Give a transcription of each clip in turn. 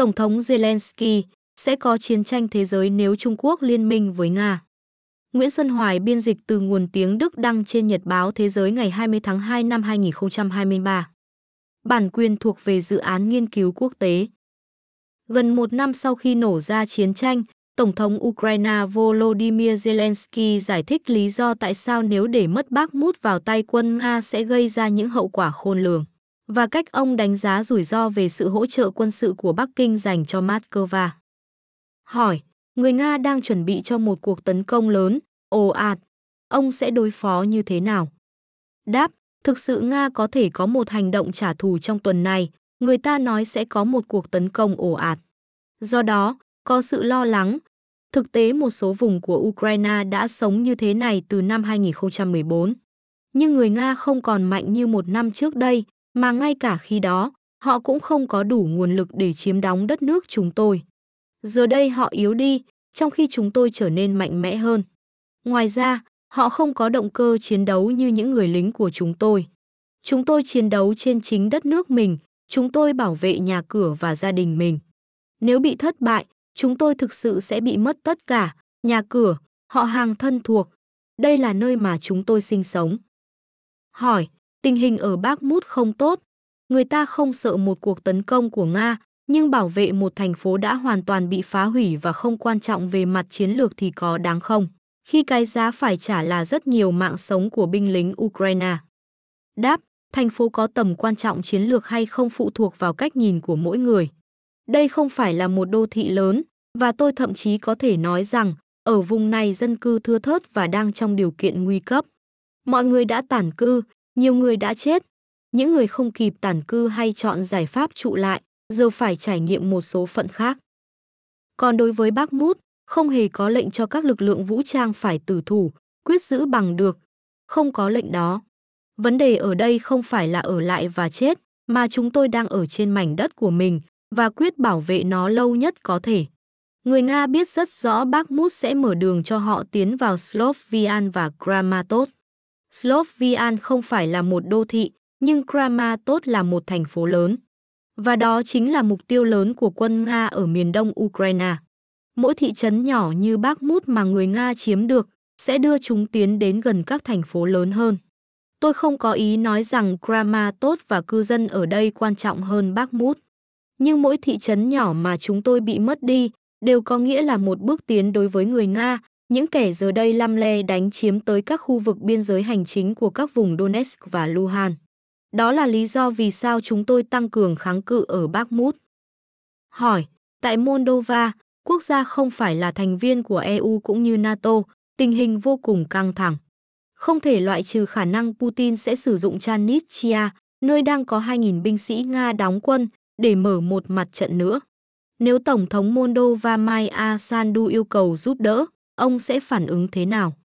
Tổng thống Zelensky sẽ có chiến tranh thế giới nếu Trung Quốc liên minh với Nga. Nguyễn Xuân Hoài biên dịch từ nguồn tiếng Đức đăng trên Nhật báo Thế giới ngày 20 tháng 2 năm 2023. Bản quyền thuộc về dự án nghiên cứu quốc tế. Gần một năm sau khi nổ ra chiến tranh, Tổng thống Ukraine Volodymyr Zelensky giải thích lý do tại sao nếu để mất Bakhmut vào tay quân Nga sẽ gây ra những hậu quả khôn lường, và cách ông đánh giá rủi ro về sự hỗ trợ quân sự của Bắc Kinh dành cho Moscow. Hỏi, người Nga đang chuẩn bị cho một cuộc tấn công lớn, ồ ạt, ông sẽ đối phó như thế nào? Đáp, thực sự Nga có thể có một hành động trả thù trong tuần này, người ta nói sẽ có một cuộc tấn công ồ ạt. Do đó, có sự lo lắng. Thực tế một số vùng của Ukraine đã sống như thế này từ năm 2014. Nhưng người Nga không còn mạnh như một năm trước đây, mà ngay cả khi đó, họ cũng không có đủ nguồn lực để chiếm đóng đất nước chúng tôi. Giờ đây họ yếu đi, trong khi chúng tôi trở nên mạnh mẽ hơn. Ngoài ra, họ không có động cơ chiến đấu như những người lính của chúng tôi. Chúng tôi chiến đấu trên chính đất nước mình, chúng tôi bảo vệ nhà cửa và gia đình mình. Nếu bị thất bại, chúng tôi thực sự sẽ bị mất tất cả, nhà cửa, họ hàng thân thuộc. Đây là nơi mà chúng tôi sinh sống. Hỏi, tình hình ở Bakhmut không tốt. Người ta không sợ một cuộc tấn công của Nga, nhưng bảo vệ một thành phố đã hoàn toàn bị phá hủy và không quan trọng về mặt chiến lược thì có đáng không? Khi cái giá phải trả là rất nhiều mạng sống của binh lính Ukraine. Đáp, thành phố có tầm quan trọng chiến lược hay không phụ thuộc vào cách nhìn của mỗi người. Đây không phải là một đô thị lớn, và tôi thậm chí có thể nói rằng, ở vùng này dân cư thưa thớt và đang trong điều kiện nguy cấp. Mọi người đã tản cư, nhiều người đã chết. Những người không kịp tản cư hay chọn giải pháp trụ lại, giờ phải trải nghiệm một số phận khác. Còn đối với Bác Mút, không hề có lệnh cho các lực lượng vũ trang phải tử thủ, quyết giữ bằng được. Không có lệnh đó. Vấn đề ở đây không phải là ở lại và chết, mà chúng tôi đang ở trên mảnh đất của mình và quyết bảo vệ nó lâu nhất có thể. Người Nga biết rất rõ Bakhmut sẽ mở đường cho họ tiến vào Slovian và Kramatorsk. Slovian không phải là một đô thị, nhưng Kramatorsk là một thành phố lớn. Và đó chính là mục tiêu lớn của quân Nga ở miền đông Ukraine. Mỗi thị trấn nhỏ như Bakhmut mà người Nga chiếm được sẽ đưa chúng tiến đến gần các thành phố lớn hơn. Tôi không có ý nói rằng Kramatorsk và cư dân ở đây quan trọng hơn Bakhmut. Nhưng mỗi thị trấn nhỏ mà chúng tôi bị mất đi đều có nghĩa là một bước tiến đối với người Nga, những kẻ giờ đây lăm le đánh chiếm tới các khu vực biên giới hành chính của các vùng Donetsk và Luhansk. Đó là lý do vì sao chúng tôi tăng cường kháng cự ở Bakhmut. Hỏi, tại Moldova, quốc gia không phải là thành viên của EU cũng như NATO, tình hình vô cùng căng thẳng. Không thể loại trừ khả năng Putin sẽ sử dụng Chanitsia, nơi đang có 2.000 binh sĩ Nga đóng quân, để mở một mặt trận nữa. Nếu Tổng thống Moldova Maia Sandu yêu cầu giúp đỡ, ông sẽ phản ứng thế nào?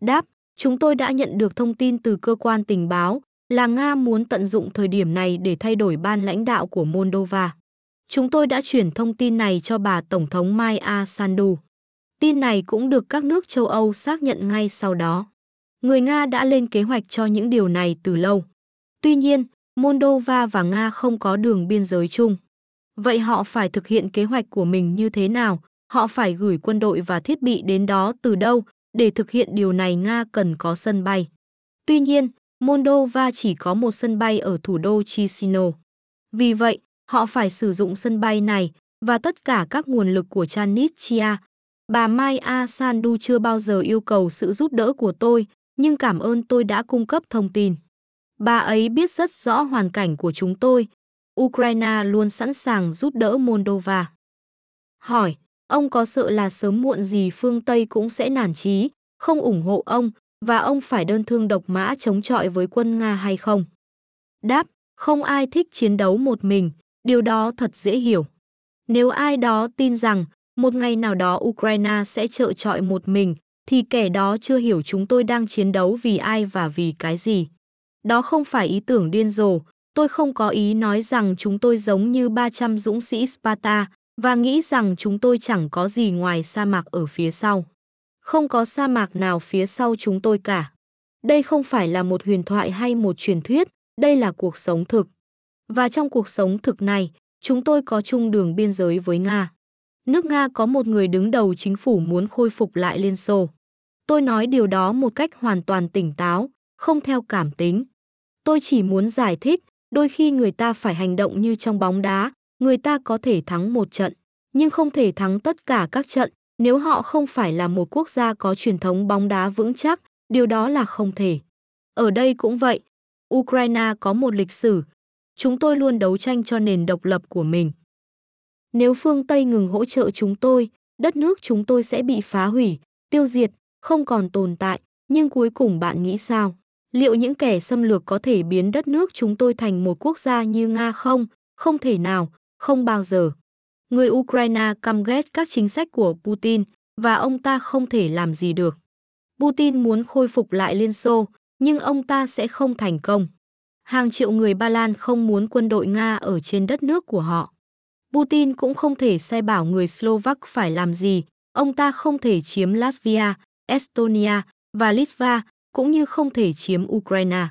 Đáp, chúng tôi đã nhận được thông tin từ cơ quan tình báo là Nga muốn tận dụng thời điểm này để thay đổi ban lãnh đạo của Moldova. Chúng tôi đã chuyển thông tin này cho bà Tổng thống Maia Sandu. Tin này cũng được các nước châu Âu xác nhận ngay sau đó. Người Nga đã lên kế hoạch cho những điều này từ lâu. Tuy nhiên, Moldova và Nga không có đường biên giới chung. Vậy họ phải thực hiện kế hoạch của mình như thế nào? Họ phải gửi quân đội và thiết bị đến đó từ đâu? Để thực hiện điều này Nga cần có sân bay. Tuy nhiên, Moldova chỉ có một sân bay ở thủ đô Chisinau. Vì vậy, họ phải sử dụng sân bay này và tất cả các nguồn lực của Chanitchia. Bà Mai A. Sandu chưa bao giờ yêu cầu sự giúp đỡ của tôi, nhưng cảm ơn tôi đã cung cấp thông tin. Bà ấy biết rất rõ hoàn cảnh của chúng tôi. Ukraine luôn sẵn sàng giúp đỡ Moldova. Hỏi, ông có sợ là sớm muộn gì phương Tây cũng sẽ nản chí, không ủng hộ ông và ông phải đơn thương độc mã chống chọi với quân Nga hay không? Đáp, không ai thích chiến đấu một mình, điều đó thật dễ hiểu. Nếu ai đó tin rằng một ngày nào đó Ukraine sẽ trợ chọi một mình, thì kẻ đó chưa hiểu chúng tôi đang chiến đấu vì ai và vì cái gì. Đó không phải ý tưởng điên rồ, tôi không có ý nói rằng chúng tôi giống như 300 dũng sĩ Sparta và nghĩ rằng chúng tôi chẳng có gì ngoài sa mạc ở phía sau. Không có sa mạc nào phía sau chúng tôi cả. Đây không phải là một huyền thoại hay một truyền thuyết, đây là cuộc sống thực. Và trong cuộc sống thực này, Chúng tôi có chung đường biên giới với Nga. Nước Nga có một người đứng đầu chính phủ muốn khôi phục lại Liên Xô. Tôi nói điều đó một cách hoàn toàn tỉnh táo, không theo cảm tính. Tôi chỉ muốn giải thích, đôi khi người ta phải hành động như trong bóng đá, người ta có thể thắng một trận, nhưng không thể thắng tất cả các trận nếu họ không phải là một quốc gia có truyền thống bóng đá vững chắc, điều đó là không thể. Ở đây cũng vậy, Ukraine có một lịch sử, chúng tôi luôn đấu tranh cho nền độc lập của mình. Nếu phương Tây ngừng hỗ trợ chúng tôi, đất nước chúng tôi sẽ bị phá hủy, tiêu diệt, không còn tồn tại, nhưng cuối cùng bạn nghĩ sao? Liệu những kẻ xâm lược có thể biến đất nước chúng tôi thành một quốc gia như Nga không? Không thể nào, không bao giờ. Người Ukraine căm ghét các chính sách của Putin và ông ta không thể làm gì được. Putin muốn khôi phục lại Liên Xô, nhưng ông ta sẽ không thành công. Hàng triệu người Ba Lan không muốn quân đội Nga ở trên đất nước của họ. Putin cũng không thể sai bảo người Slovak phải làm gì, ông ta không thể chiếm Latvia, Estonia và Litva, cũng như không thể chiếm Ukraine.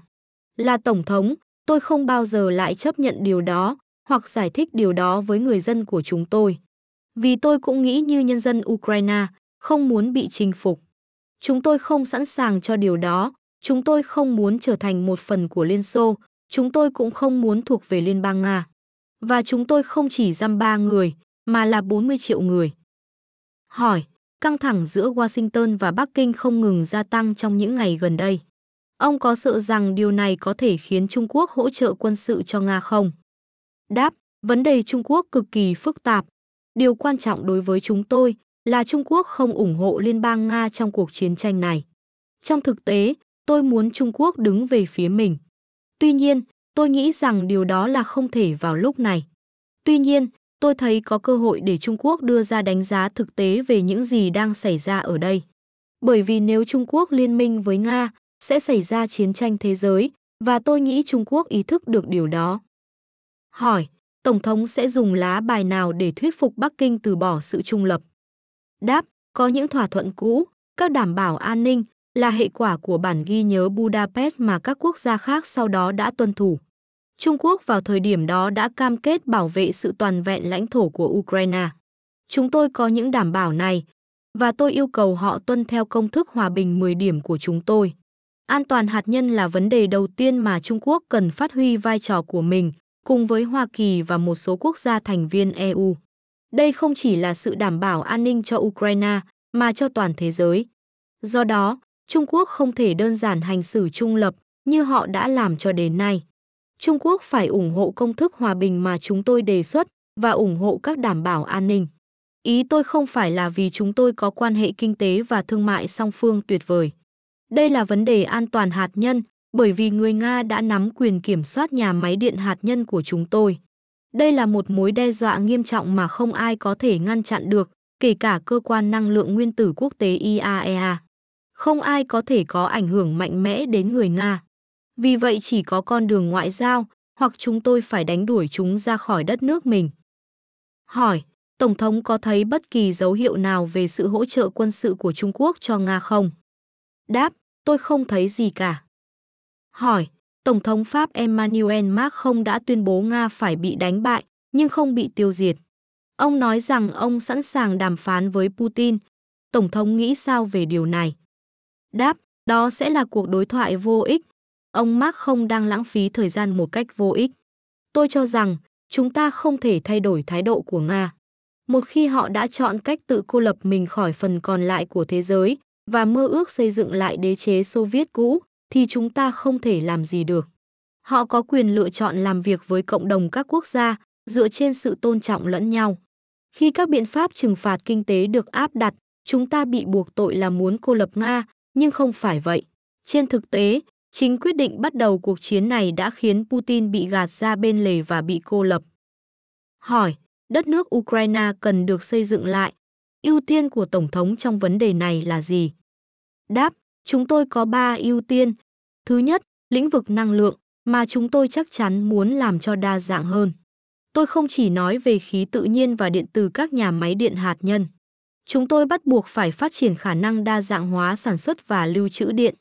Là Tổng thống, tôi không bao giờ lại chấp nhận điều đó, hoặc giải thích điều đó với người dân của chúng tôi. Vì tôi cũng nghĩ như nhân dân Ukraine, không muốn bị chinh phục. Chúng tôi không sẵn sàng cho điều đó, chúng tôi không muốn trở thành một phần của Liên Xô, chúng tôi cũng không muốn thuộc về Liên bang Nga. Và chúng tôi không chỉ giam ba người, mà là 40 triệu người. Hỏi, căng thẳng giữa Washington và Bắc Kinh không ngừng gia tăng trong những ngày gần đây. Ông có sợ rằng điều này có thể khiến Trung Quốc hỗ trợ quân sự cho Nga không? Đáp, vấn đề Trung Quốc cực kỳ phức tạp. Điều quan trọng đối với chúng tôi là Trung Quốc không ủng hộ Liên bang Nga trong cuộc chiến tranh này. Trong thực tế, tôi muốn Trung Quốc đứng về phía mình. Tuy nhiên, tôi nghĩ rằng điều đó là không thể vào lúc này. Tuy nhiên, tôi thấy có cơ hội để Trung Quốc đưa ra đánh giá thực tế về những gì đang xảy ra ở đây. Bởi vì nếu Trung Quốc liên minh với Nga, sẽ xảy ra chiến tranh thế giới, và tôi nghĩ Trung Quốc ý thức được điều đó. Hỏi, Tổng thống sẽ dùng lá bài nào để thuyết phục Bắc Kinh từ bỏ sự trung lập? Đáp, có những thỏa thuận cũ, các đảm bảo an ninh là hệ quả của bản ghi nhớ Budapest mà các quốc gia khác sau đó đã tuân thủ. Trung Quốc vào thời điểm đó đã cam kết bảo vệ sự toàn vẹn lãnh thổ của Ukraine. Chúng tôi có những đảm bảo này, và tôi yêu cầu họ tuân theo công thức hòa bình 10 điểm của chúng tôi. An toàn hạt nhân là vấn đề đầu tiên mà Trung Quốc cần phát huy vai trò của mình, cùng với Hoa Kỳ và một số quốc gia thành viên EU. Đây không chỉ là sự đảm bảo an ninh cho Ukraine, mà cho toàn thế giới. Do đó, Trung Quốc không thể đơn giản hành xử trung lập như họ đã làm cho đến nay. Trung Quốc phải ủng hộ công thức hòa bình mà chúng tôi đề xuất và ủng hộ các đảm bảo an ninh. Ý tôi không phải là vì chúng tôi có quan hệ kinh tế và thương mại song phương tuyệt vời. Đây là vấn đề an toàn hạt nhân bởi vì người Nga đã nắm quyền kiểm soát nhà máy điện hạt nhân của chúng tôi. Đây là một mối đe dọa nghiêm trọng mà không ai có thể ngăn chặn được, kể cả cơ quan năng lượng nguyên tử quốc tế IAEA. Không ai có thể có ảnh hưởng mạnh mẽ đến người Nga. Vì vậy chỉ có con đường ngoại giao, hoặc chúng tôi phải đánh đuổi chúng ra khỏi đất nước mình. Hỏi, Tổng thống có thấy bất kỳ dấu hiệu nào về sự hỗ trợ quân sự của Trung Quốc cho Nga không? Đáp, tôi không thấy gì cả. Hỏi, Tổng thống Pháp Emmanuel Macron đã tuyên bố Nga phải bị đánh bại, nhưng không bị tiêu diệt. Ông nói rằng ông sẵn sàng đàm phán với Putin. Tổng thống nghĩ sao về điều này? Đáp, đó sẽ là cuộc đối thoại vô ích. Ông Macron đang lãng phí thời gian một cách vô ích. Tôi cho rằng, chúng ta không thể thay đổi thái độ của Nga. Một khi họ đã chọn cách tự cô lập mình khỏi phần còn lại của thế giới và mơ ước xây dựng lại đế chế Xô Viết cũ, thì chúng ta không thể làm gì được. Họ có quyền lựa chọn làm việc với cộng đồng các quốc gia dựa trên sự tôn trọng lẫn nhau. Khi các biện pháp trừng phạt kinh tế được áp đặt, chúng ta bị buộc tội là muốn cô lập Nga, nhưng không phải vậy. Trên thực tế, chính quyết định bắt đầu cuộc chiến này đã khiến Putin bị gạt ra bên lề và bị cô lập. Hỏi, đất nước Ukraine cần được xây dựng lại. Ưu tiên của Tổng thống trong vấn đề này là gì? Đáp, Chúng tôi có 3 ưu tiên. Thứ nhất, lĩnh vực năng lượng mà chúng tôi chắc chắn muốn làm cho đa dạng hơn. Tôi không chỉ nói về khí tự nhiên và điện từ các nhà máy điện hạt nhân. Chúng tôi bắt buộc phải phát triển khả năng đa dạng hóa sản xuất và lưu trữ điện.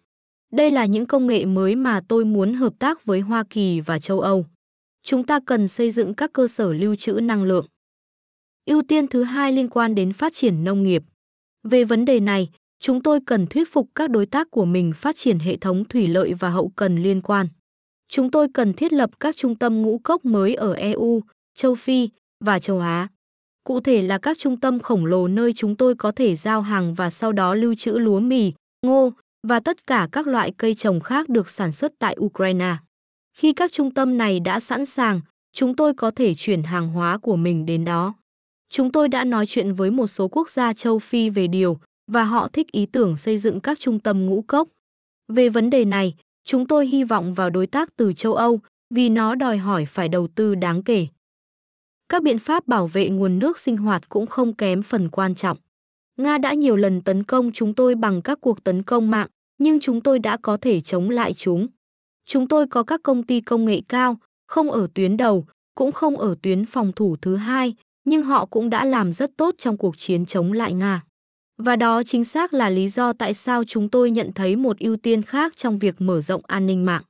Đây là những công nghệ mới mà tôi muốn hợp tác với Hoa Kỳ và châu Âu. chúng ta cần xây dựng các cơ sở lưu trữ năng lượng. Ưu tiên thứ hai liên quan đến phát triển nông nghiệp. Về vấn đề này, chúng tôi cần thuyết phục các đối tác của mình phát triển hệ thống thủy lợi và hậu cần liên quan. Chúng tôi cần thiết lập các trung tâm ngũ cốc mới ở EU, châu Phi và châu Á. Cụ thể là các trung tâm khổng lồ nơi chúng tôi có thể giao hàng và sau đó lưu trữ lúa mì, ngô và tất cả các loại cây trồng khác được sản xuất tại Ukraine. Khi các trung tâm này đã sẵn sàng, chúng tôi có thể chuyển hàng hóa của mình đến đó. Chúng tôi đã nói chuyện với một số quốc gia châu Phi về điều và họ thích ý tưởng xây dựng các trung tâm ngũ cốc. Về vấn đề này, chúng tôi hy vọng vào đối tác từ châu Âu vì nó đòi hỏi phải đầu tư đáng kể. Các biện pháp bảo vệ nguồn nước sinh hoạt cũng không kém phần quan trọng. Nga đã nhiều lần tấn công chúng tôi bằng các cuộc tấn công mạng, nhưng chúng tôi đã có thể chống lại chúng. Chúng tôi có các công ty công nghệ cao, không ở tuyến đầu, cũng không ở tuyến phòng thủ thứ hai, nhưng họ cũng đã làm rất tốt trong cuộc chiến chống lại Nga. Và đó chính xác là lý do tại sao chúng tôi nhận thấy một ưu tiên khác trong việc mở rộng an ninh mạng.